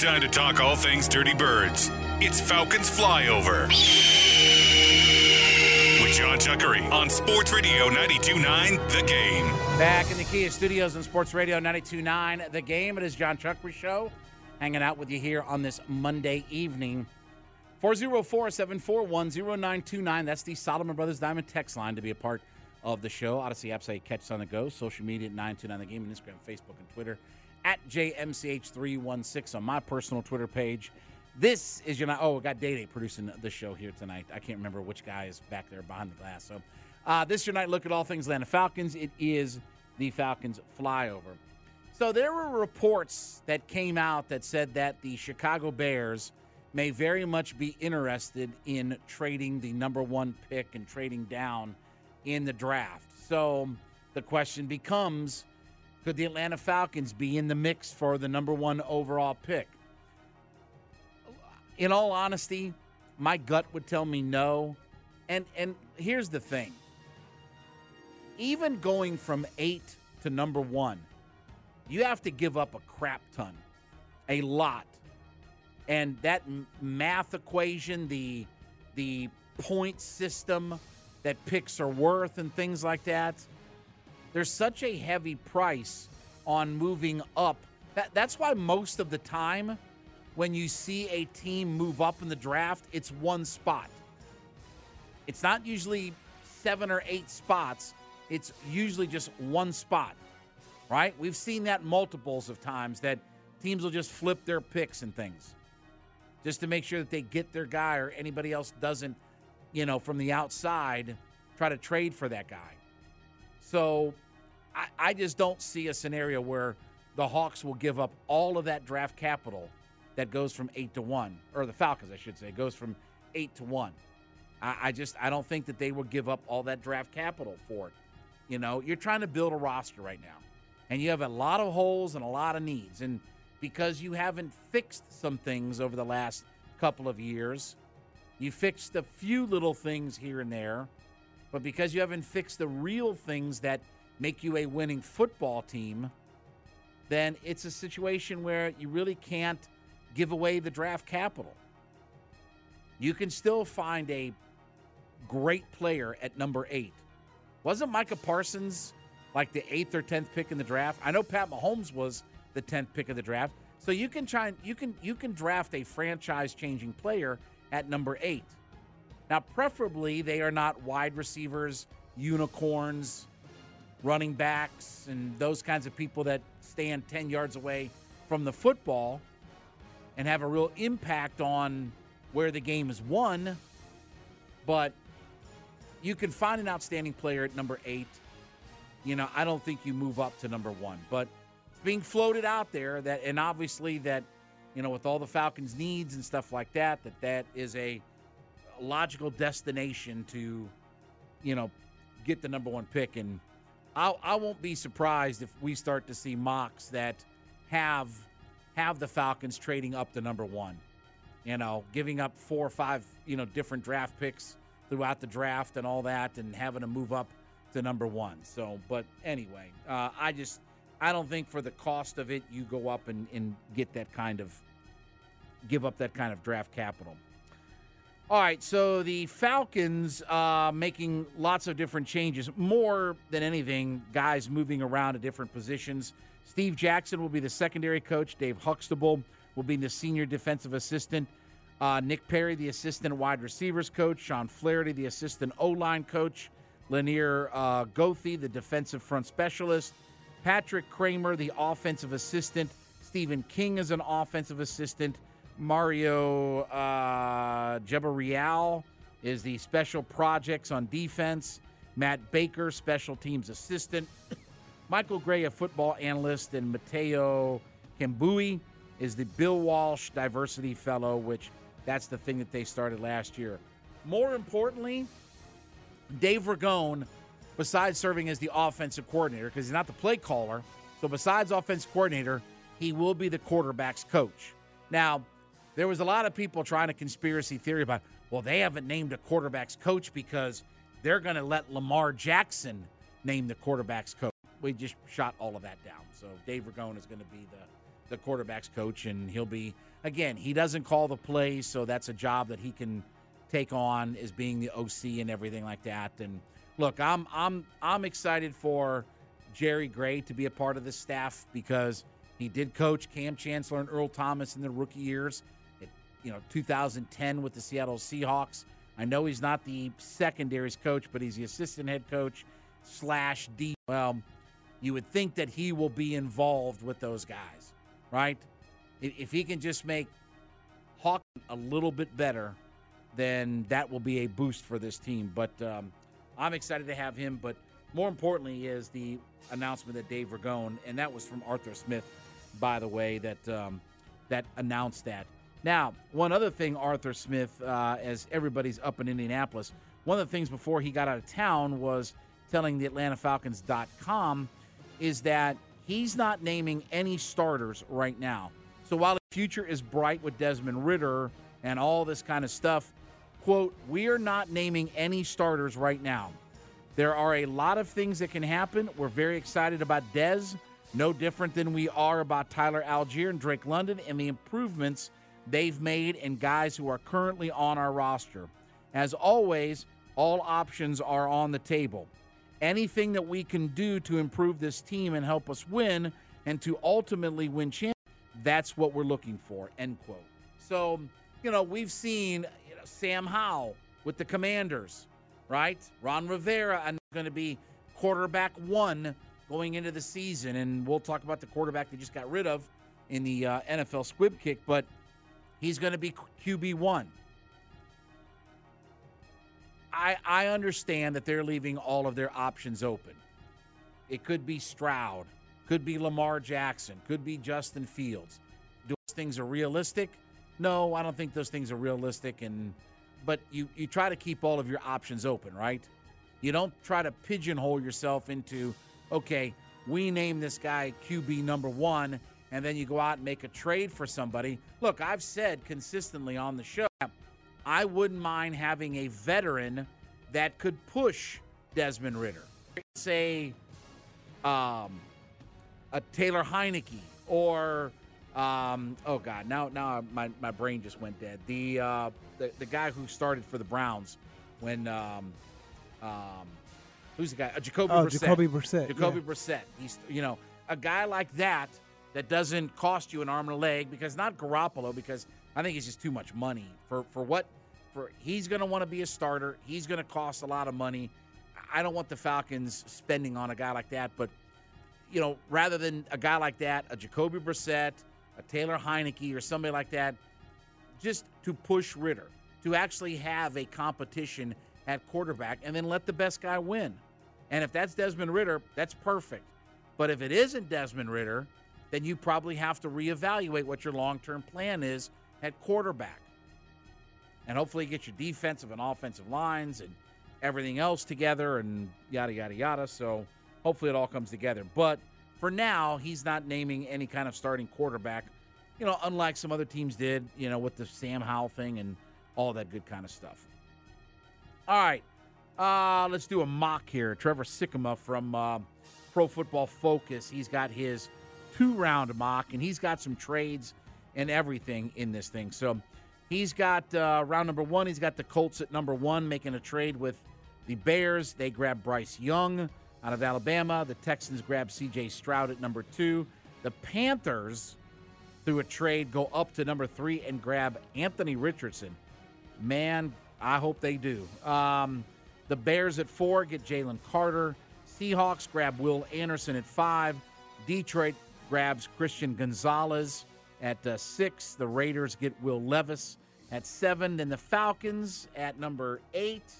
time to talk all things Dirty Birds. It's Falcons Flyover. With John Chuckery on Sports Radio 92.9 The Game. Back in the Kia Studios and Sports Radio 92.9 The Game. It is John Chuckery Show. Hanging out with you here on this Monday evening. 404-741-0929. That's the Solomon Brothers Diamond text line to be a part of the show. Audacy app say catch on the go. Social media at 929 The Game. And Instagram, Facebook, and Twitter at JMCH316 on my personal Twitter page. This is your night. Oh, we got Day Day producing the show here tonight. I can't remember which guy is back there behind the glass. So, uh, this is your night. Look at all things Atlanta Falcons. It is the Falcons flyover. So, there were reports that came out that said that the Chicago Bears may very much be interested in trading the number one pick and trading down in the draft. So, the question becomes could the Atlanta Falcons be in the mix for the number one overall pick? In all honesty, my gut would tell me no. And and here's the thing. Even going from eight to number one, you have to give up a crap ton, a lot. And that math equation, the the point system that picks are worth and things like that, there's such a heavy price on moving up. That, that's why most of the time when you see a team move up in the draft, it's one spot. It's not usually seven or eight spots, it's usually just one spot, right? We've seen that multiples of times that teams will just flip their picks and things just to make sure that they get their guy or anybody else doesn't, you know, from the outside try to trade for that guy. So I, I just don't see a scenario where the Hawks will give up all of that draft capital that goes from eight to one, or the Falcons, I should say, goes from eight to one. I, I just I don't think that they will give up all that draft capital for it. You know, you're trying to build a roster right now, and you have a lot of holes and a lot of needs, and because you haven't fixed some things over the last couple of years, you fixed a few little things here and there, but because you haven't fixed the real things that make you a winning football team, then it's a situation where you really can't give away the draft capital. You can still find a great player at number eight. Wasn't Micah Parsons like the eighth or tenth pick in the draft? I know Pat Mahomes was the tenth pick of the draft. So you can try and you can you can draft a franchise changing player at number eight. Now, preferably they are not wide receivers, unicorns, running backs, and those kinds of people that stand 10 yards away from the football and have a real impact on where the game is won. But you can find an outstanding player at number eight. You know, I don't think you move up to number one, but it's being floated out there that, and obviously that, you know, with all the Falcons' needs and stuff like that, that that is a logical destination to, you know, get the number one pick. And I, I won't be surprised if we start to see mocks that have have the Falcons trading up to number one. You know, giving up four or five, you know, different draft picks throughout the draft and all that, and having to move up to number one. So, but anyway, uh, I just I don't think for the cost of it you go up and, and get that kind of give up that kind of draft capital. All right, so the Falcons uh, making lots of different changes. More than anything, guys moving around to different positions. Steve Jackson will be the secondary coach. Dave Huxtable will be the senior defensive assistant. Uh, Nick Perry, the assistant wide receivers coach. Sean Flaherty, the assistant O line coach. Lanier uh, the defensive front specialist. Patrick Kramer, the offensive assistant. Stephen King is an offensive assistant. Mario uh, Jeberaeel is the special projects on defense. Matt Baker, special teams assistant. Michael Gray, a football analyst, and Mateo Kambui is the Bill Walsh Diversity Fellow, which that's the thing that they started last year. More importantly, Dave Ragone, besides serving as the offensive coordinator, because he's not the play caller, so besides offensive coordinator, he will be the quarterback's coach. Now, there was a lot of people trying to conspiracy theory about, well, they haven't named a quarterback's coach because they're going to let Lamar Jackson name the quarterback's coach. We just shot all of that down. So Dave Ragone is going to be the, the quarterback's coach, and he'll be, again, he doesn't call the plays, so that's a job that he can take on as being the OC and everything like that. And look, I'm I'm I'm excited for Jerry Gray to be a part of this staff because he did coach Kam Chancellor and Earl Thomas in the rookie years you know 2010 with the Seattle Seahawks. I know he's not the secondaries coach, but he's the assistant head coach slash D. Well, you would think that he will be involved with those guys, right? If he can just make Hawk a little bit better, then that will be a boost for this team. But um, I'm excited to have him. But more importantly, is the announcement that Dave Ragone, and that was from Arthur Smith, by the way, that um, that announced that. Now, one other thing, Arthur Smith, uh, as everybody's up in Indianapolis, one of the things before he got out of town was telling the AtlantaFalcons.com is that he's not naming any starters right now. So while the future is bright with Desmond Ridder and all this kind of stuff, quote, we are not naming any starters right now. There are a lot of things that can happen. We're very excited about Dez, no different than we are about Tyler Allgeier and Drake London and the improvements they've made and guys who are currently on our roster. As always, all options are on the table. Anything that we can do to improve this team and help us win and to ultimately win championships, that's what we're looking for. End quote. So, you know, we've seen you know, Sam Howell with the Commanders, right? Ron Rivera, I'm going to be quarterback one going into the season, and we'll talk about the quarterback they just got rid of in the uh, NFL squib kick. But he's going to be QB1. I, I understand that they're leaving all of their options open. It could be Stroud, could be Lamar Jackson, could be Justin Fields. Do those things are realistic? No, I don't think those things are realistic. And but you you try to keep all of your options open, right? You don't try to pigeonhole yourself into okay, we name this guy QB number one, and then you go out and make a trade for somebody. Look, I've said consistently on the show, I wouldn't mind having a veteran that could push Desmond Ridder. Say, um, a Taylor Heinicke or um, oh god, now now my, my brain just went dead. The, uh, the the guy who started for the Browns when um, um, who's the guy? Uh, Jacoby oh, Brissett. Jacoby Brissett. Jacoby yeah. Brissett. He's you know a guy like that that doesn't cost you an arm and a leg because not Garoppolo because I think he's just too much money for for what for he's going to want to be a starter. He's going to cost a lot of money. I don't want the Falcons spending on a guy like that, but you know, rather than a guy like that, a Jacoby Brissett, a Taylor Heinicke, or somebody like that, just to push Ridder to actually have a competition at quarterback, and then let the best guy win. And if that's Desmond Ridder, that's perfect. But if it isn't Desmond Ridder, then you probably have to reevaluate what your long term plan is at quarterback. And hopefully get your defensive and offensive lines and everything else together and yada, yada, yada. So hopefully it all comes together. But for now, he's not naming any kind of starting quarterback, you know, unlike some other teams did, you know, with the Sam Howell thing and all that good kind of stuff. All right. Uh, let's do a mock here. Trevor Sikkema from uh, Pro Football Focus. He's got his two round mock, and he's got some trades and everything in this thing. So he's got uh, round number one. He's got the Colts at number one, making a trade with the Bears. They grab Bryce Young out of Alabama. The Texans grab CJ Stroud at number two. The Panthers, through a trade, go up to number three and grab Anthony Richardson. Man, I hope they do. Um, the Bears at four get Jalen Carter. Seahawks grab Will Anderson at five. Detroit grabs Christian Gonzalez at uh, six. The Raiders get Will Levis at seven. Then the Falcons at number eight.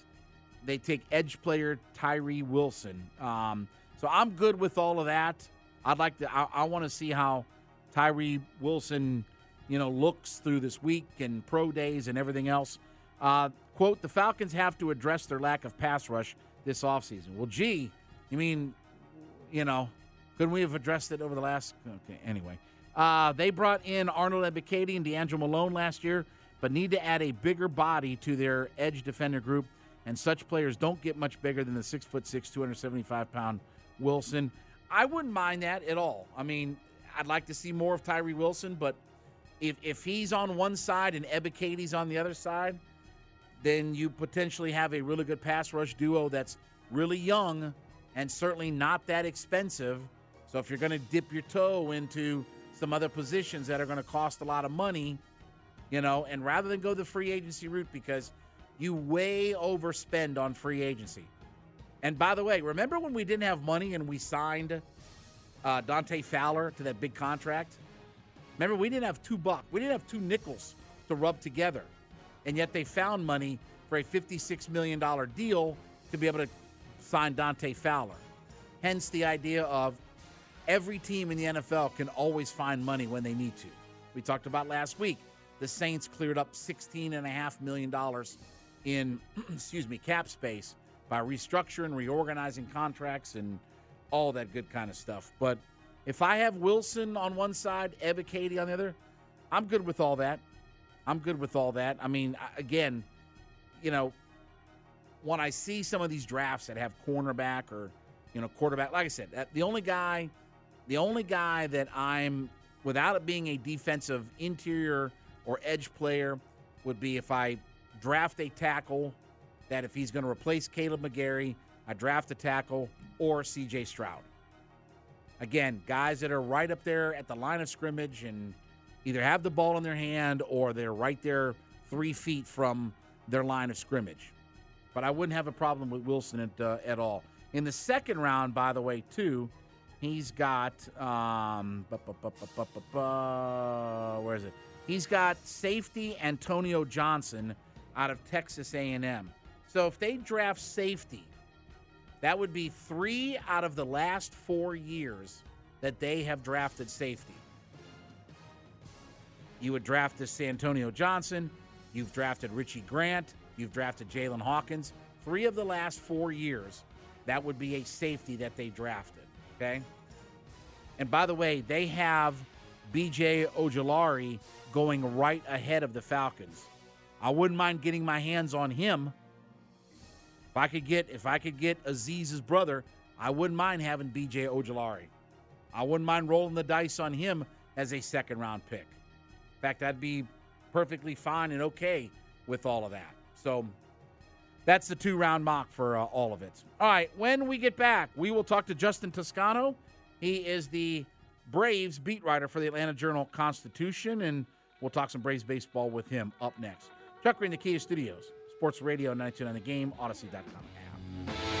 They take edge player Tyree Wilson. Um, so I'm good with all of that. I'd like to. I, I want to see how Tyree Wilson, you know, looks through this week and pro days and everything else. Uh, quote: The Falcons have to address their lack of pass rush this offseason. Well, gee, you mean, you know, couldn't we have addressed it over the last? Okay, anyway. Uh, they brought in Arnold Ebiketie and DeAngelo Malone last year, but need to add a bigger body to their edge defender group. And such players don't get much bigger than the six foot six, 275 pound Wilson. I wouldn't mind that at all. I mean, I'd like to see more of Tyree Wilson, but if if he's on one side and Ebiketie's on the other side, then you potentially have a really good pass rush duo that's really young and certainly not that expensive. So if you're going to dip your toe into some other positions that are going to cost a lot of money, you know, and rather than go the free agency route because you way overspend on free agency. And by the way, remember when we didn't have money and we signed uh, Dante Fowler to that big contract? Remember, we didn't have two bucks, we didn't have two nickels to rub together, and yet they found money for a $56 million deal to be able to sign Dante Fowler. Hence the idea of every team in the NFL can always find money when they need to. We talked about last week. The Saints cleared up $16.5 million in, excuse me, cap space by restructuring, reorganizing contracts, and all that good kind of stuff. But if I have Wilson on one side, Ebiketie on the other, I'm good with all that. I'm good with all that. I mean, again, you know, when I see some of these drafts that have cornerback or, you know, quarterback, like I said, the only guy, the only guy that I'm, without it being a defensive interior or edge player, would be if I draft a tackle that if he's going to replace Kaleb McGary, I draft a tackle or CJ Stroud. Again, guys that are right up there at the line of scrimmage and either have the ball in their hand or they're right there three feet from their line of scrimmage. But I wouldn't have a problem with Wilson at, uh, at all. In the second round, by the way, too, he's got um, where is it? He's got safety Antonio Johnson out of Texas A&M. So if they draft safety, that would be three out of the last four years that they have drafted safety. You would draft this Antonio Johnson. You've drafted Richie Grant. You've drafted Jaylinn Hawkins. Three of the last four years, that would be a safety that they drafted. Okay. And by the way, they have BJ Ojulari going right ahead of the Falcons. I wouldn't mind getting my hands on him. If I could get if I could get Azeez's brother, I wouldn't mind having BJ Ojulari. I wouldn't mind rolling the dice on him as a second round pick. In fact, I'd be perfectly fine and okay with all of that. So that's the two round mock for uh, all of it. All right, when we get back, we will talk to Justin Toscano. He is the Braves beat writer for the Atlanta Journal Constitution, and we'll talk some Braves baseball with him up next. Chuck Green, the Kia Studios, Sports Radio 929 The Game, Audacy.com app.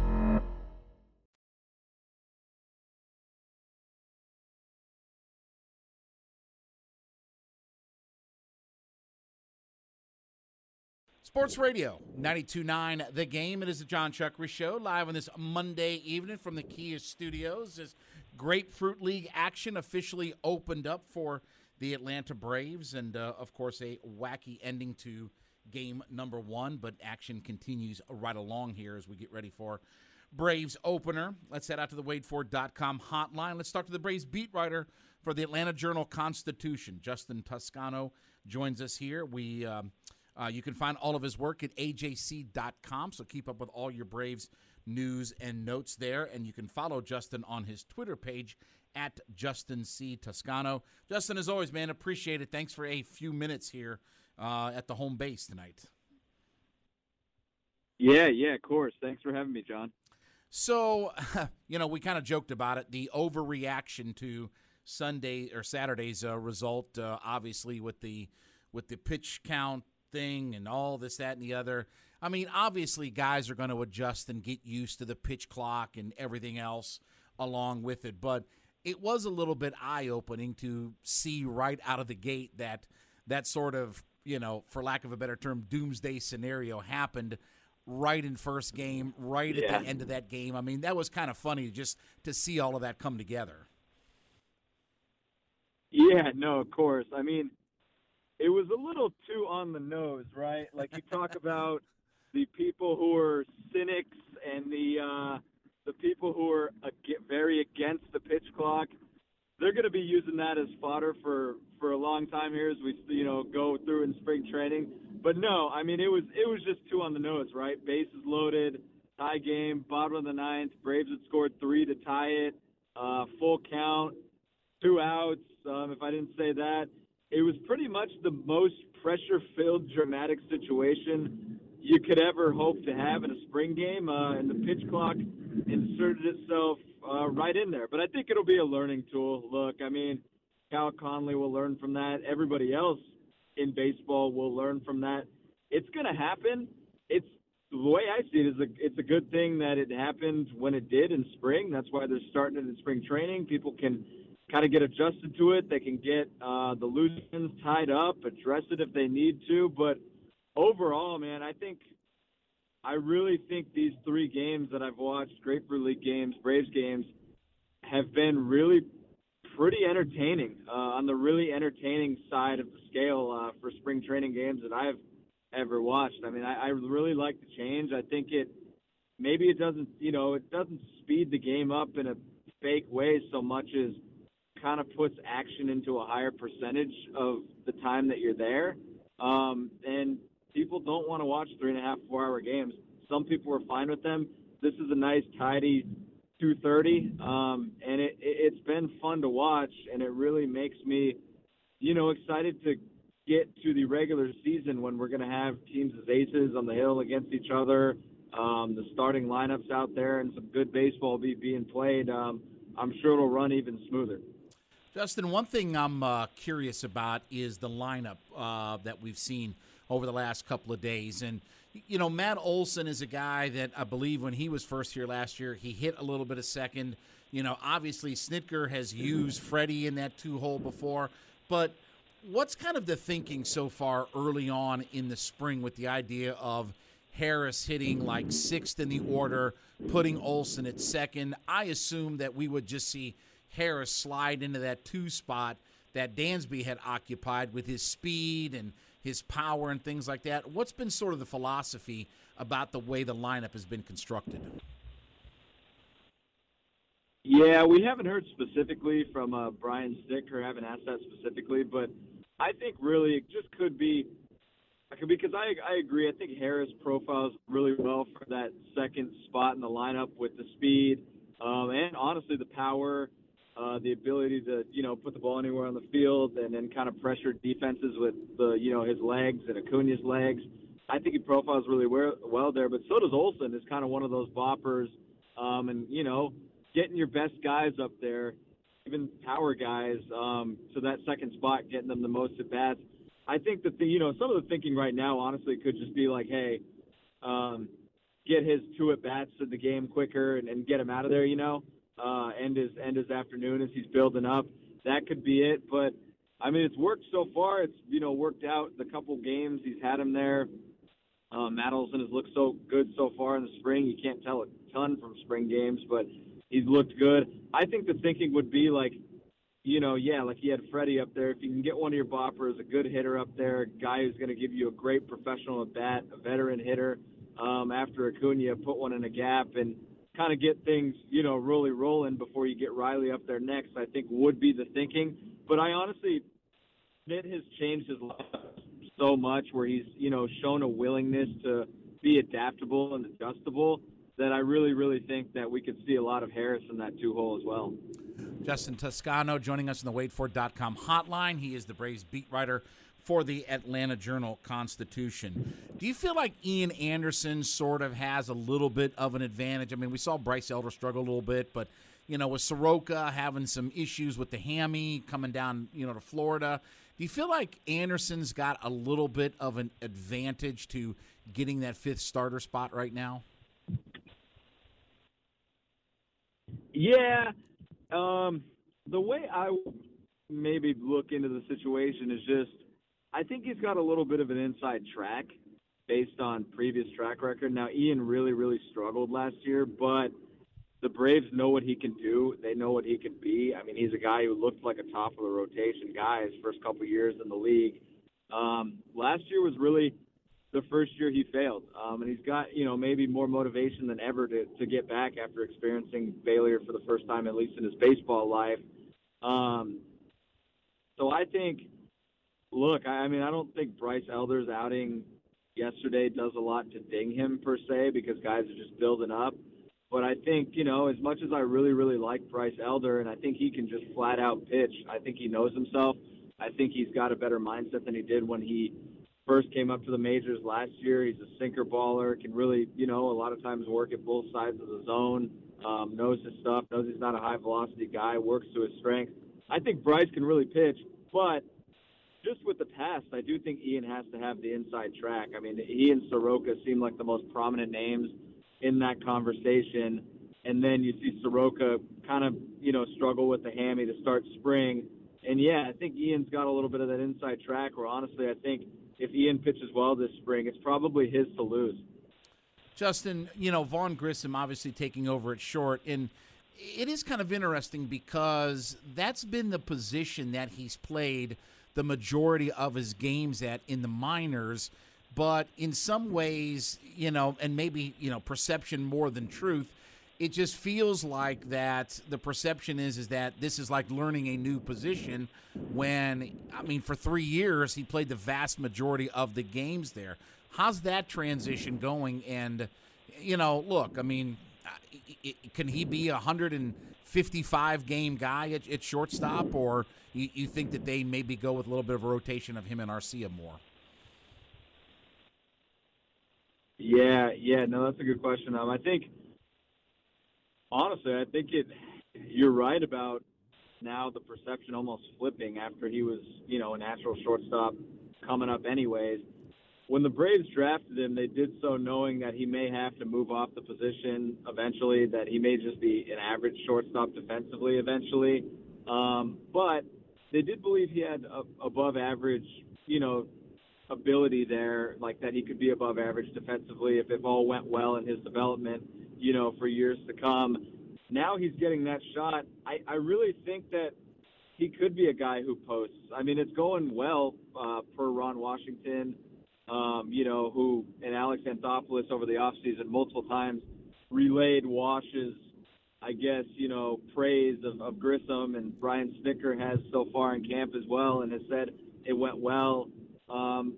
Sports Radio 92.9 The Game. It is the John Chuckery Show live on this Monday evening from the Kia Studios. As Grapefruit League action officially opened up for the Atlanta Braves, and uh, of course, a wacky ending to game number one. But action continues right along here as we get ready for Braves opener. Let's head out to the WadeFord.com hotline. Let's talk to the Braves beat writer for the Atlanta Journal Constitution. Justin Toscano joins us here. We. Um, uh, you can find all of his work at ajc.com, so keep up with all your Braves news and notes there. And you can follow Justin on his Twitter page at Justin C. Toscano. Justin, as always, man, appreciate it. Thanks for a few minutes here uh, at the home base tonight. Yeah, yeah, of course. Thanks for having me, John. So, you know, we kind of joked about it the overreaction to Sunday or Saturday's uh, result, uh, obviously, with the with the pitch count thing and all this, that, and the other. I mean, obviously, guys are going to adjust and get used to the pitch clock and everything else along with it. But it was a little bit eye opening to see right out of the gate that that sort of, you know, for lack of a better term, doomsday scenario happened right in first game, right yeah. at the end of that game. I mean, that was kind of funny just to see all of that come together. Yeah, no, of course. I mean, it was a little too on the nose, right? Like you talk about the people who are cynics and the uh, the people who are ag- very against the pitch clock. They're going to be using that as fodder for for a long time here as we you know go through in spring training. But no, I mean it was it was just too on the nose, right? Bases loaded, tie game, bottom of the ninth. Braves had scored three to tie it, uh, full count, two outs. Um, if I didn't say that, it was pretty much the most pressure-filled, dramatic situation you could ever hope to have in a spring game, uh, and the pitch clock inserted itself uh, right in there. But I think it'll be a learning tool. Look, I mean, Cal Conley will learn from that. Everybody else in baseball will learn from that. It's going to happen. It's the way I see it is a, it's a good thing that it happened when it did in spring. That's why they're starting it in spring training. People can kind of get adjusted to it. They can get uh, the loose ends tied up, address it if they need to. But overall, man, I think I really think these three games that I've watched, Grapefruit League games, Braves games, have been really pretty entertaining uh, on the really entertaining side of the scale uh, for spring training games that I've ever watched. I mean, I, I really like the change. I think it maybe it doesn't, you know, it doesn't speed the game up in a fake way so much as kind of puts action into a higher percentage of the time that you're there. Um, and people don't want to watch three and a half, four hour games. Some people are fine with them. This is a nice, tidy 230, um, and it, it, it's been fun to watch, and it really makes me, you know, excited to get to the regular season when we're going to have teams as aces on the hill against each other, um, the starting lineups out there, and some good baseball be being played. Um, I'm sure it'll run even smoother. Justin, one thing I'm uh, curious about is the lineup uh, that we've seen over the last couple of days. And, you know, Matt Olson is a guy that I believe when he was first here last year, he hit a little bit of second. You know, obviously, Snitker has used Freddie in that two hole before. But what's kind of the thinking so far early on in the spring with the idea of Harris hitting like sixth in the order, putting Olson at second? I assume that we would just see Harris slide into that two spot that Dansby had occupied with his speed and his power and things like that. What's been sort of the philosophy about the way the lineup has been constructed? Yeah, we haven't heard specifically from uh, Brian Snitker or haven't asked that specifically, but I think really it just could be because I I agree. I think Harris profiles really well for that second spot in the lineup with the speed um, and honestly the power, uh, the ability to you know put the ball anywhere on the field and then kind of pressure defenses with the you know his legs and Acuna's legs. I think he profiles really well, there, but so does Olson. Is kind of one of those boppers, um, and you know getting your best guys up there, even power guys, um, to that second spot, getting them the most at bats. I think that the you know some of the thinking right now, honestly, could just be like, hey, um, get his two at bats in the game quicker and, and get him out of there. You know, uh, end his end his afternoon as he's building up. That could be it, but I mean, it's worked so far. It's you know worked out the couple games he's had him there. Uh, Matt Olson has looked so good so far in the spring. You can't tell a ton from spring games, but He's looked good. I think the thinking would be like, you know, yeah, like he had Freddie up there. If you can get one of your boppers, a good hitter up there, a guy who's going to give you a great professional at bat, a veteran hitter, um, after Acuna, put one in a gap and kind of get things, you know, really rolling before you get Riley up there next, I think would be the thinking. But I honestly, Schmidt has changed his life so much where he's, you know, shown a willingness to be adaptable and adjustable that I really, really think that we could see a lot of Harris in that two hole as well. Justin Toscano joining us on the WadeFord.com hotline. He is the Braves beat writer for the Atlanta Journal Constitution. Do you feel like Ian Anderson sort of has a little bit of an advantage? I mean, we saw Bryce Elder struggle a little bit, but you know, with Soroka having some issues with the hammy coming down, you know, to Florida, do you feel like Anderson's got a little bit of an advantage to getting that fifth starter spot right now? Yeah. Um, the way I maybe look into the situation is just I think he's got a little bit of an inside track based on previous track record. Now Ian really really struggled last year, but the Braves know what he can do. They know what he can be. I mean, he's a guy who looked like a top of the rotation guy his first couple years in the league. Um, last year was really the first year he failed. Um, and he's got, you know, maybe more motivation than ever to, to get back after experiencing failure for the first time, at least in his baseball life. Um, so I think, look, I, mean, I don't think Bryce Elder's outing yesterday does a lot to ding him per se because guys are just building up. But I think, you know, as much as I really, really like Bryce Elder and I think he can just flat out pitch, I think he knows himself. I think he's got a better mindset than he did when he first came up to the majors last year. He's a sinker baller, can really, you know, a lot of times work at both sides of the zone, um, knows his stuff, knows he's not a high velocity guy, works to his strength. I think Bryce can really pitch, but just with the past, I do think Ian has to have the inside track. I mean, he and Soroka seem like the most prominent names in that conversation. And then you see Soroka kind of, you know, struggle with the hammy to start spring. And yeah, I think Ian's got a little bit of that inside track where honestly, I think – if Ian pitches well this spring, it's probably his to lose. Justin, you know, Vaughn Grissom obviously taking over at short, and it is kind of interesting because that's been the position that he's played the majority of his games at in the minors. But in some ways, you know, and maybe, you know, perception more than truth, it just feels like that the perception is is that this is like learning a new position when I mean for 3 years he played the vast majority of the games there. How's that transition going and you know, look, I mean can he be a 155 game guy at, at shortstop or you, you think that they maybe go with a little bit of a rotation of him and Arcia more? Yeah, yeah, no, that's a good question. Um, I think honestly, I think it. You're right about now the perception almost flipping after he was, you know, a natural shortstop coming up anyways. When the Braves drafted him, they did so knowing that he may have to move off the position eventually, that he may just be an average shortstop defensively eventually. Um, but they did believe he had a, above average, you know, ability there, like that he could be above average defensively if it all went well in his development, you know, for years to come. Now he's getting that shot. I, I really think that he could be a guy who posts. I mean, it's going well uh, per Ron Washington, um, you know, who and Alex Anthopoulos over the offseason multiple times relayed Wash's, I guess, you know, praise of, of Grissom, and Brian Snitker has so far in camp as well, and has said it went well. Um,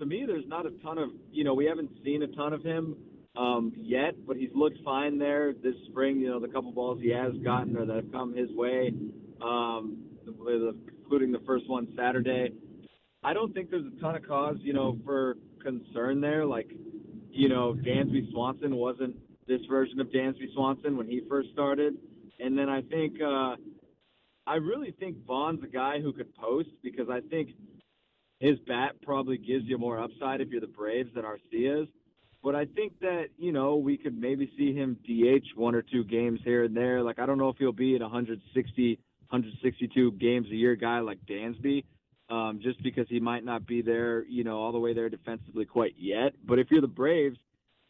to me, there's not a ton of, you know, we haven't seen a ton of him um, yet, but he's looked fine there this spring. You know, the couple balls he has gotten or that have come his way, um, including the first one Saturday. I don't think there's a ton of cause, you know, for concern there. Like, you know, Dansby Swanson wasn't this version of Dansby Swanson when he first started, and then I think uh, I really think Vaughn's a guy who could post because I think his bat probably gives you more upside if you're the Braves than Arcia's. But I think that, you know, we could maybe see him DH one or two games here and there. Like, I don't know if he'll be at 160, 162 games a year guy like Dansby, um, just because he might not be there, you know, all the way there defensively quite yet. But if you're the Braves,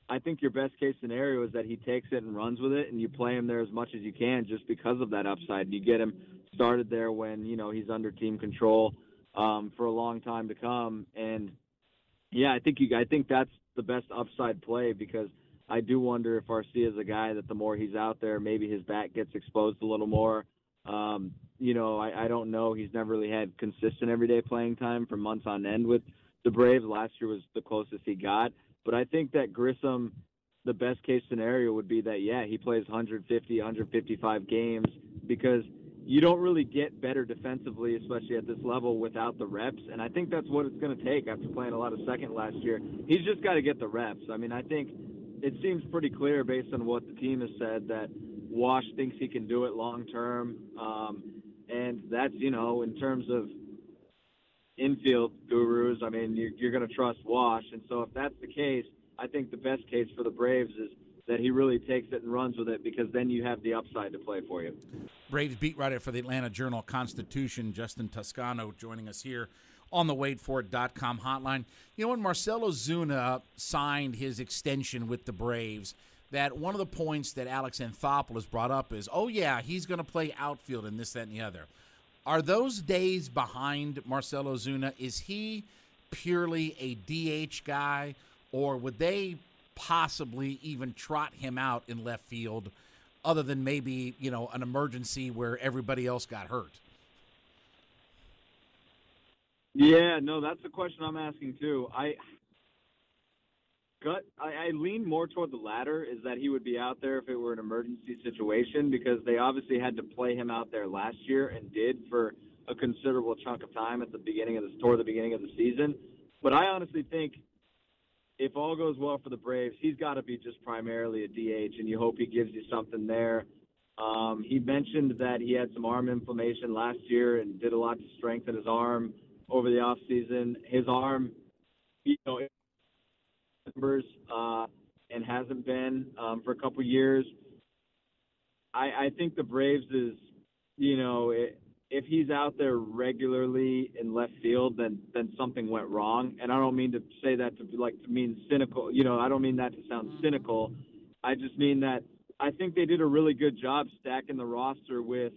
I think your best case scenario is that he takes it and runs with it, and you play him there as much as you can just because of that upside. You get him started there when, you know, he's under team control um, for a long time to come. And yeah, I think you, I think that's the best upside play because I do wonder if Arcia is a guy that the more he's out there, maybe his bat gets exposed a little more. Um, you know, I, I don't know. He's never really had consistent everyday playing time for months on end with the Braves. Last year was the closest he got. But I think that Grissom, the best case scenario would be that, yeah, he plays 150, 155 games because – you don't really get better defensively, especially at this level, without the reps. And I think that's what it's going to take after playing a lot of second last year. He's just got to get the reps. I mean, I think it seems pretty clear based on what the team has said that Wash thinks he can do it long term. Um, and that's, you know, in terms of infield gurus, I mean, you're, you're going to trust Wash. And so if that's the case, I think the best case for the Braves is that he really takes it and runs with it because then you have the upside to play for you. Braves beat writer for the Atlanta Journal Constitution, Justin Toscano, joining us here on the waitforit.com hotline. You know, when Marcell Ozuna signed his extension with the Braves, that one of the points that Alex Anthopoulos brought up is, oh, yeah, he's going to play outfield and this, that, and the other. Are those days behind Marcell Ozuna? Is he purely a DH guy, or would they possibly even trot him out in left field, other than maybe you know an emergency where everybody else got hurt. Yeah, no, that's the question I'm asking too. I gut, I, I lean more toward the latter. Is that he would be out there if it were an emergency situation because they obviously had to play him out there last year and did for a considerable chunk of time at the beginning of the toward the beginning of the season. But I honestly think if all goes well for the Braves, he's got to be just primarily a DH, and you hope he gives you something there. Um, he mentioned that he had some arm inflammation last year and did a lot to strengthen his arm over the off season. His arm, you know, numbers uh, and hasn't been um, for a couple years. I, I think the Braves is, you know, it, if he's out there regularly in left field, then then something went wrong. And I don't mean to say that to be like to mean cynical. You know, I don't mean that to sound mm-hmm. cynical. I just mean that I think they did a really good job stacking the roster with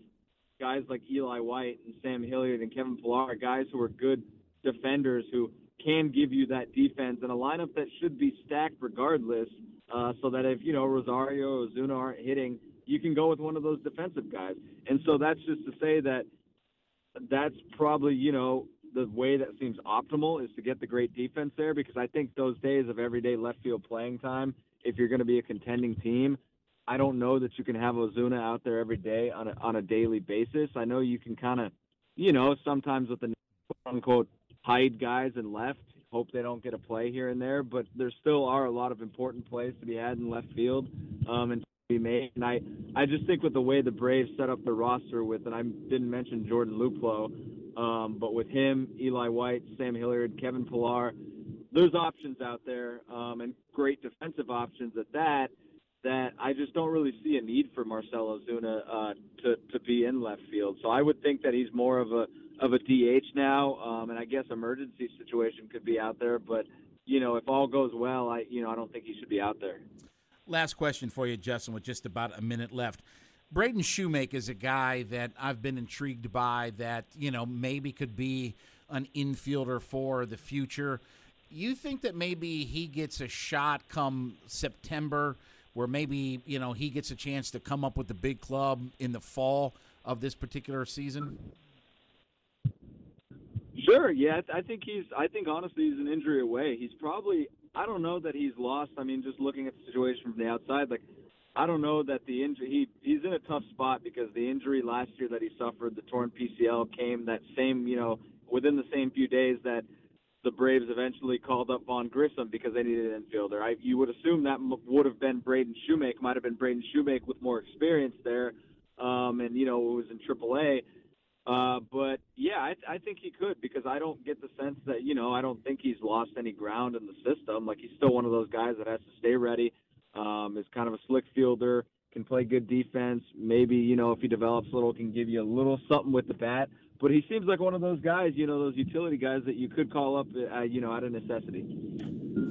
guys like Eli White and Sam Hilliard and Kevin Pillar, guys who are good defenders who can give you that defense and a lineup that should be stacked regardless. Uh, so that if you know Rosario or Ozuna aren't hitting, you can go with one of those defensive guys. And so that's just to say that that's probably you know the way that seems optimal is to get the great defense there because I think those days of everyday left field playing time, if you're going to be a contending team, I don't know that you can have Ozuna out there every day on a on a daily basis. I know you can kind of, you know, sometimes with the quote unquote hide guys and left, hope they don't get a play here and there, but there still are a lot of important plays to be had in left field. Um, and be made. And I, I just think with the way the Braves set up the roster with, and I didn't mention Jordan Luplow, um, but with him, Eli White, Sam Hilliard, Kevin Pillar, there's options out there um, and great defensive options at that. That I just don't really see a need for Marcell Ozuna uh, to to be in left field. So I would think that he's more of a, of a DH now, um, and I guess emergency situation could be out there. But you know, if all goes well, I you know I don't think he should be out there. Last question for you, Justin, with just about a minute left. Braden Shewmake is a guy that I've been intrigued by that, you know, maybe could be an infielder for the future. You think that maybe he gets a shot come September where maybe, you know, he gets a chance to come up with the big club in the fall of this particular season? Sure. Yeah, I think he's. I think honestly, he's an injury away. He's probably. I don't know that he's lost. I mean, just looking at the situation from the outside, like I don't know that the injury. He he's in a tough spot because the injury last year that he suffered, the torn PCL, came that same. You know, within the same few days that the Braves eventually called up Vaughn Grissom because they needed an infielder. I, you would assume that m- would have been Braden Shewmake, might have been Braden Shewmake with more experience there, um, and you know it was in AAA. Uh, but yeah, I, I think he could because I don't get the sense that you know I don't think he's lost any ground in the system. Like he's still one of those guys that has to stay ready. Um, is kind of a slick fielder, can play good defense. Maybe you know if he develops a little, can give you a little something with the bat. But he seems like one of those guys, you know, those utility guys that you could call up, uh, you know, out of necessity.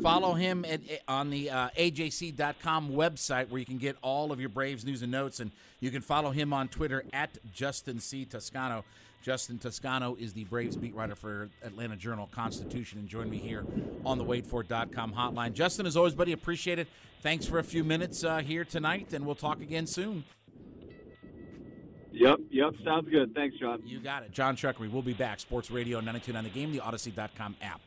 Follow him at, on the uh, AJC.com website where you can get all of your Braves news and notes. And you can follow him on Twitter at Justin C. Toscano. Justin Toscano is the Braves beat writer for Atlanta Journal Constitution and join me here on the waitfor.com hotline. Justin, as always, buddy, appreciate it. Thanks for a few minutes uh, here tonight, and we'll talk again soon. Yep, yep, sounds good. Thanks, John. You got it. John Chuckery. We'll be back. Sports Radio 929 The Game, the Audacy.com app.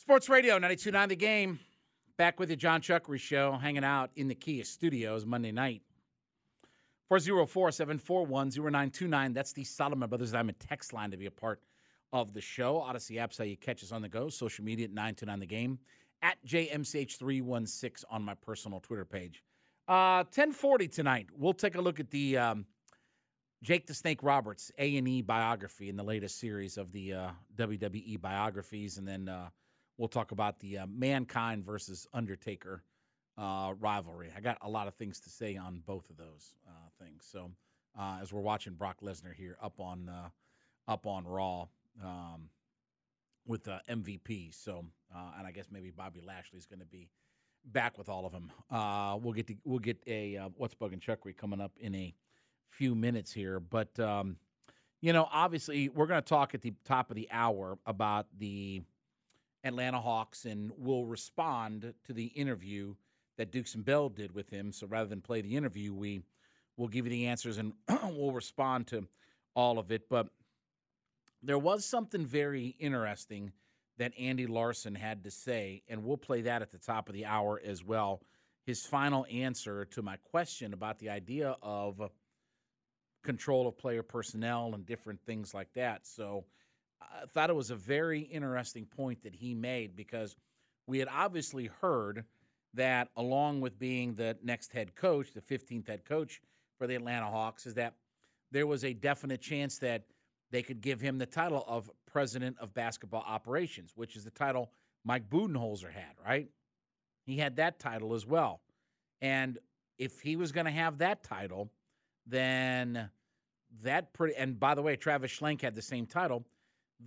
Sports Radio 929 The Game. Back with you, John Chuckery Show, hanging out in the Kia studios Monday night. 404 741 0929. That's the Solomon Brothers Diamond text line to be a part of the show. Audacy app's how you catch us on the go. Social media at 929 The Game. At JMCH316 on my personal Twitter page. Uh, 1040 tonight. We'll take a look at the um, Jake the Snake Roberts A&E biography in the latest series of the uh, WWE biographies. And then uh, we'll talk about the uh, Mankind versus Undertaker uh, rivalry. I got a lot of things to say on both of those uh, things. So uh, as we're watching Brock Lesnar here up on uh, up on Raw um, with MVP, so uh, and I guess maybe Bobby Lashley is going to be back with all of them. we'll get to, we'll get a what's bugging Chuckery coming up in a few minutes here, but. Um, you know, obviously, we're going to talk at the top of the hour about the Atlanta Hawks and will respond to the interview that Dukes and Bell did with him. So rather than play the interview, we will give you the answers and we'll respond to all of it. But there was something very interesting that Andy Larson had to say, and we'll play that at the top of the hour as well. His final answer to my question about the idea of control of player personnel and different things like that. So I thought it was a very interesting point that he made because we had obviously heard that along with being the next head coach, the 15th head coach for the Atlanta Hawks, is that there was a definite chance that they could give him the title of president of basketball operations, which is the title Mike Budenholzer had, right? He had that title as well. And if he was going to have that title, then that pretty and by the way, Travis Schlenk had the same title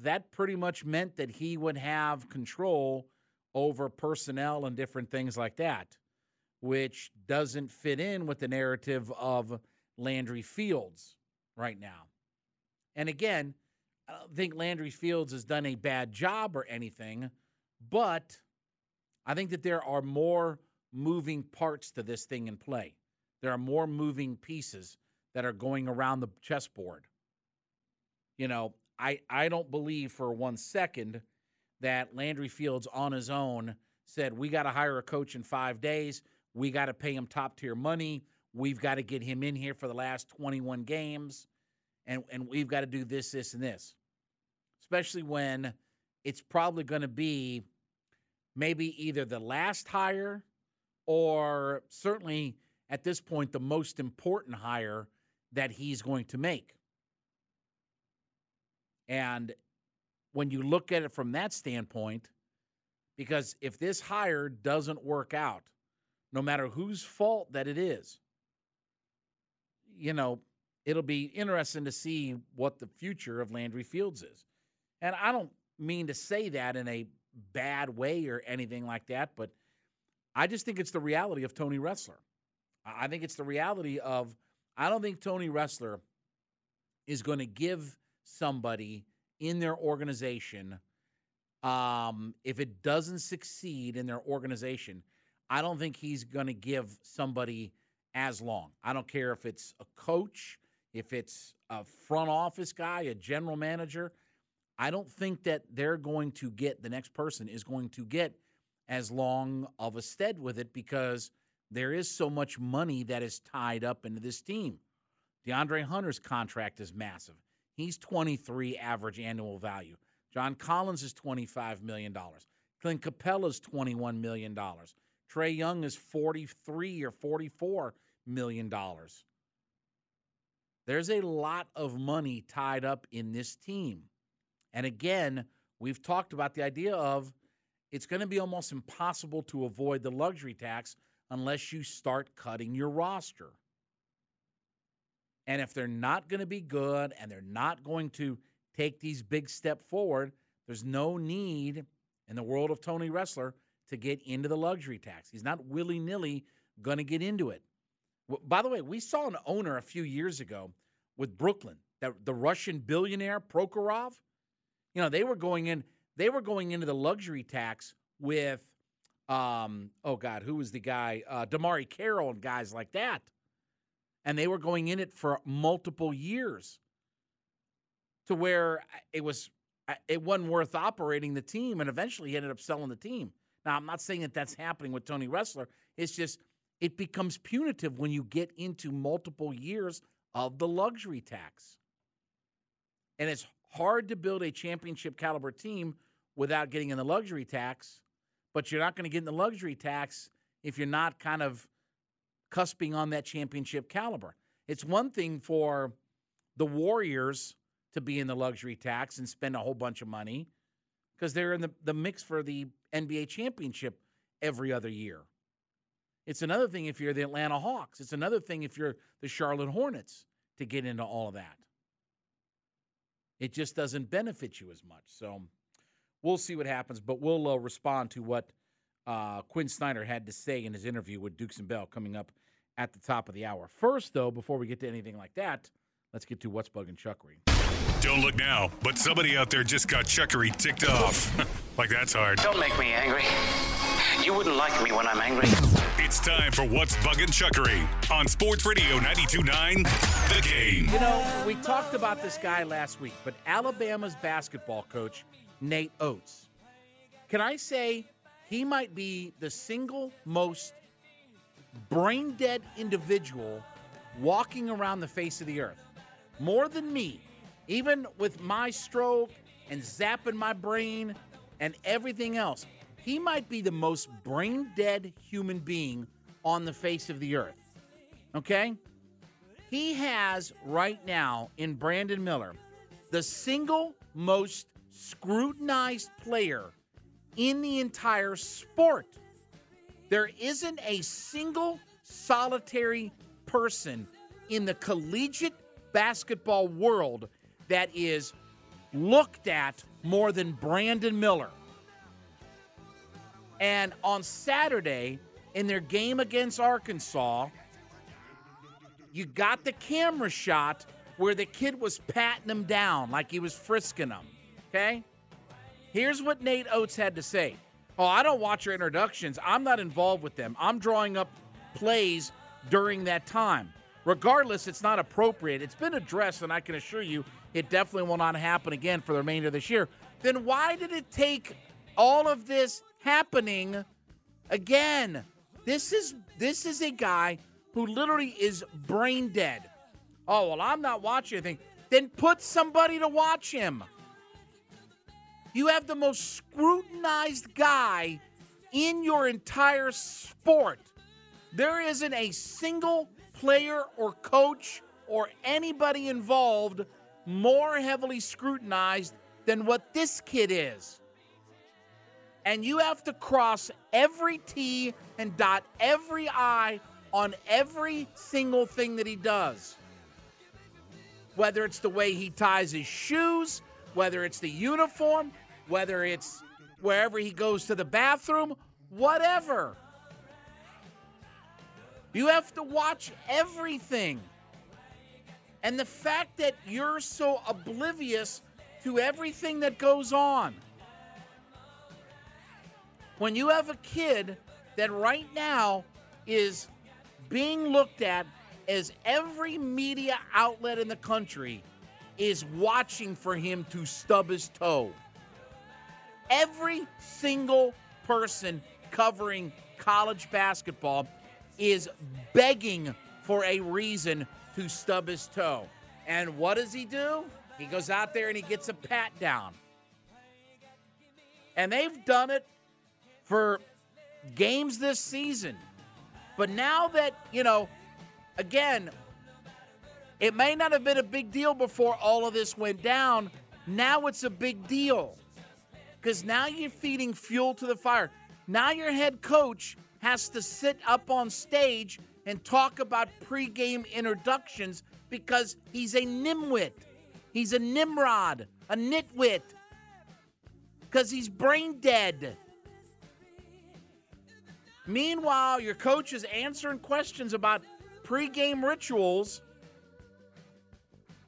that pretty much meant that he would have control over personnel and different things like that, which doesn't fit in with the narrative of Landry Fields right now. And again, I don't think Landry Fields has done a bad job or anything, but I think that there are more moving parts to this thing in play. There are more moving pieces that are going around the chessboard. You know, I, I don't believe for one second that Landry Fields on his own said, We got to hire a coach in five days. We got to pay him top tier money. we've got to get him in here for the last 21 games, and, and we've got to do this, this, and this. Especially when it's probably going to be maybe either the last hire or certainly at this point the most important hire that he's going to make. And when you look at it from that standpoint, because if this hire doesn't work out, no matter whose fault that it is, you know, it'll be interesting to see what the future of Landry Fields is. And I don't mean to say that in a bad way or anything like that, but I just think it's the reality of Tony Ressler. I think it's the reality of I don't think Tony Ressler is going to give somebody in their organization um, if it doesn't succeed in their organization. I don't think he's going to give somebody as long. I don't care if it's a coach, if it's a front office guy, a general manager. I don't think that they're going to get the next person is going to get as long of a stead with it because there is so much money that is tied up into this team. DeAndre Hunter's contract is massive. He's 23 average annual value. John Collins is $25 million. Clint Capela is $21 million. Trae Young is 43 or 44 million dollars. There's a lot of money tied up in this team. And again, we've talked about the idea of it's going to be almost impossible to avoid the luxury tax unless you start cutting your roster. And if they're not going to be good and they're not going to take these big step forward, there's no need in the world of Tony Ressler to get into the luxury tax. He's not willy nilly going to get into it. By the way, we saw an owner a few years ago with Brooklyn, that the Russian billionaire Prokhorov. You know, they were going in. They were going into the luxury tax with, um, oh God, who was the guy? Uh, DeMarre Carroll and guys like that, and they were going in it for multiple years, to where it was uh, it wasn't worth operating the team, and eventually he ended up selling the team. Now, I'm not saying that that's happening with Tony Ressler It's just it becomes punitive when you get into multiple years of the luxury tax. And it's hard to build a championship caliber team without getting in the luxury tax, but you're not going to get in the luxury tax if you're not kind of cusping on that championship caliber. It's one thing for the Warriors to be in the luxury tax and spend a whole bunch of money because they're in the, the mix for the NBA championship every other year. It's another thing if you're the Atlanta Hawks. It's another thing if you're the Charlotte Hornets to get into all of that. It just doesn't benefit you as much. So we'll see what happens, but we'll uh, respond to what uh, Quin Snyder had to say in his interview with Dukes and Bell coming up at the top of the hour. First, though, before we get to anything like that, let's get to what's bugging Chuckery. Don't look now, but somebody out there just got Chuckery ticked off. like that's hard. Don't make me angry. You wouldn't like me when I'm angry. It's time for What's Bugging Chuckery on Sports Radio 92.9 The Game. You know, we talked about this guy last week, but Alabama's basketball coach, Nate Oats, can I say he might be the single most brain dead individual walking around the face of the earth? More than me, even with my stroke and zapping my brain and everything else. He might be the most brain dead human being on the face of the earth. Okay? He has right now in Brandon Miller the single most scrutinized player in the entire sport. There isn't a single solitary person in the collegiate basketball world that is looked at more than Brandon Miller. And on Saturday, in their game against Arkansas, you got the camera shot where the kid was patting him down like he was frisking him. Okay? Here's what Nate Oats had to say. Oh, I don't watch your introductions. I'm not involved with them. I'm drawing up plays during that time. Regardless, it's not appropriate. It's been addressed, and I can assure you it definitely will not happen again for the remainder of this year. Then why did it take all of this happening again. This is this is a guy who literally is brain dead. Oh, well, I'm not watching anything. Then put somebody to watch him. You have the most scrutinized guy in your entire sport. There isn't a single player or coach or anybody involved more heavily scrutinized than what this kid is. And you have to cross every T and dot every I on every single thing that he does. Whether it's the way he ties his shoes, whether it's the uniform, whether it's wherever he goes to the bathroom, whatever. You have to watch everything. And the fact that you're so oblivious to everything that goes on. When you have a kid that right now is being looked at as every media outlet in the country is watching for him to stub his toe. Every single person covering college basketball is begging for a reason to stub his toe. And what does he do? He goes out there and he gets a pat down. And they've done it for games this season. But now that, you know, again, it may not have been a big deal before all of this went down. Now it's a big deal because now you're feeding fuel to the fire. Now your head coach has to sit up on stage and talk about pregame introductions because he's a nimwit. He's a nimrod, a nitwit, because he's brain dead. Meanwhile, your coach is answering questions about pregame rituals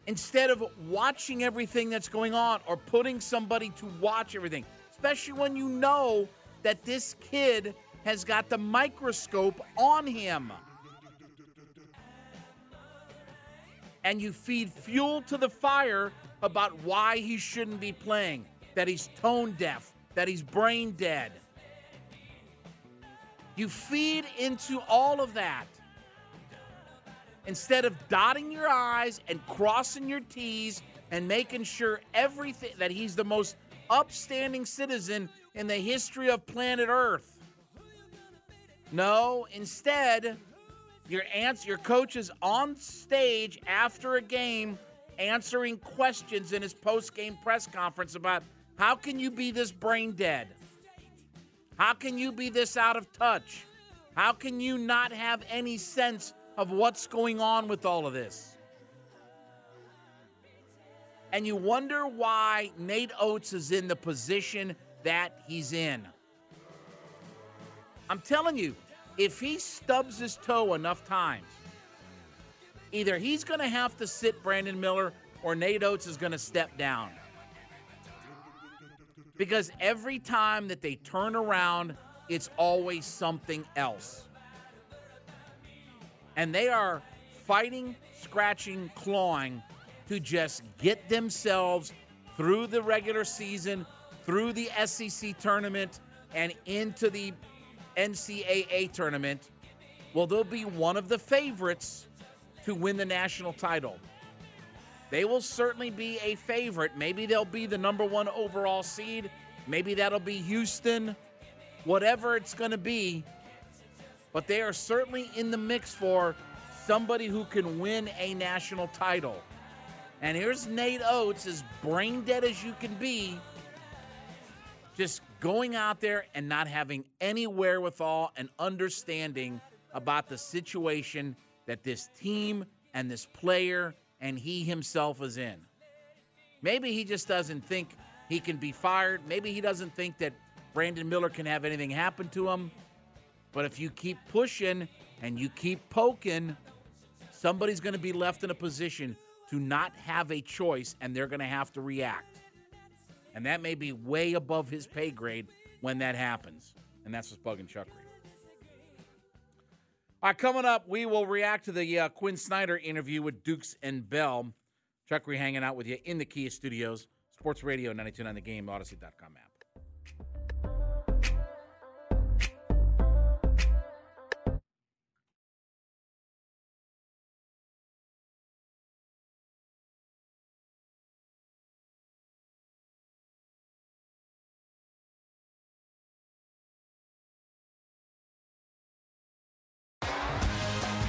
instead of watching everything that's going on or putting somebody to watch everything, especially when you know that this kid has got the microscope on him. And you feed fuel to the fire about why he shouldn't be playing, that he's tone deaf, that he's brain dead. You feed into all of that instead of dotting your I's and crossing your T's and making sure everything that he's the most upstanding citizen in the history of planet Earth. No, instead, your answer, your coach is on stage after a game answering questions in his post-game press conference about how can you be this brain dead? How can you be this out of touch? How can you not have any sense of what's going on with all of this? And you wonder why Nate Oats is in the position that he's in. I'm telling you, if he stubs his toe enough times, either he's going to have to sit Brandon Miller or Nate Oats is going to step down. Because every time that they turn around, it's always something else. And they are fighting, scratching, clawing to just get themselves through the regular season, through the SEC tournament, and into the NCAA tournament. Well, they'll be one of the favorites to win the national title. They will certainly be a favorite. Maybe they'll be the number one overall seed. Maybe that'll be Houston, whatever it's going to be. But they are certainly in the mix for somebody who can win a national title. And here's Nate Oats, as brain dead as you can be, just going out there and not having any wherewithal and understanding about the situation that this team and this player and he himself is in. Maybe he just doesn't think he can be fired. Maybe he doesn't think that Brandon Miller can have anything happen to him. But if you keep pushing and you keep poking, somebody's going to be left in a position to not have a choice and they're going to have to react. And that may be way above his pay grade when that happens. And that's what's bugging Chuckery. All right, coming up, we will react to the uh, Quin Snyder interview with Dukes and Bell. Chuckery hanging out with you in the Kia Studios, Sports Radio 929 The Game, Audacy.com app.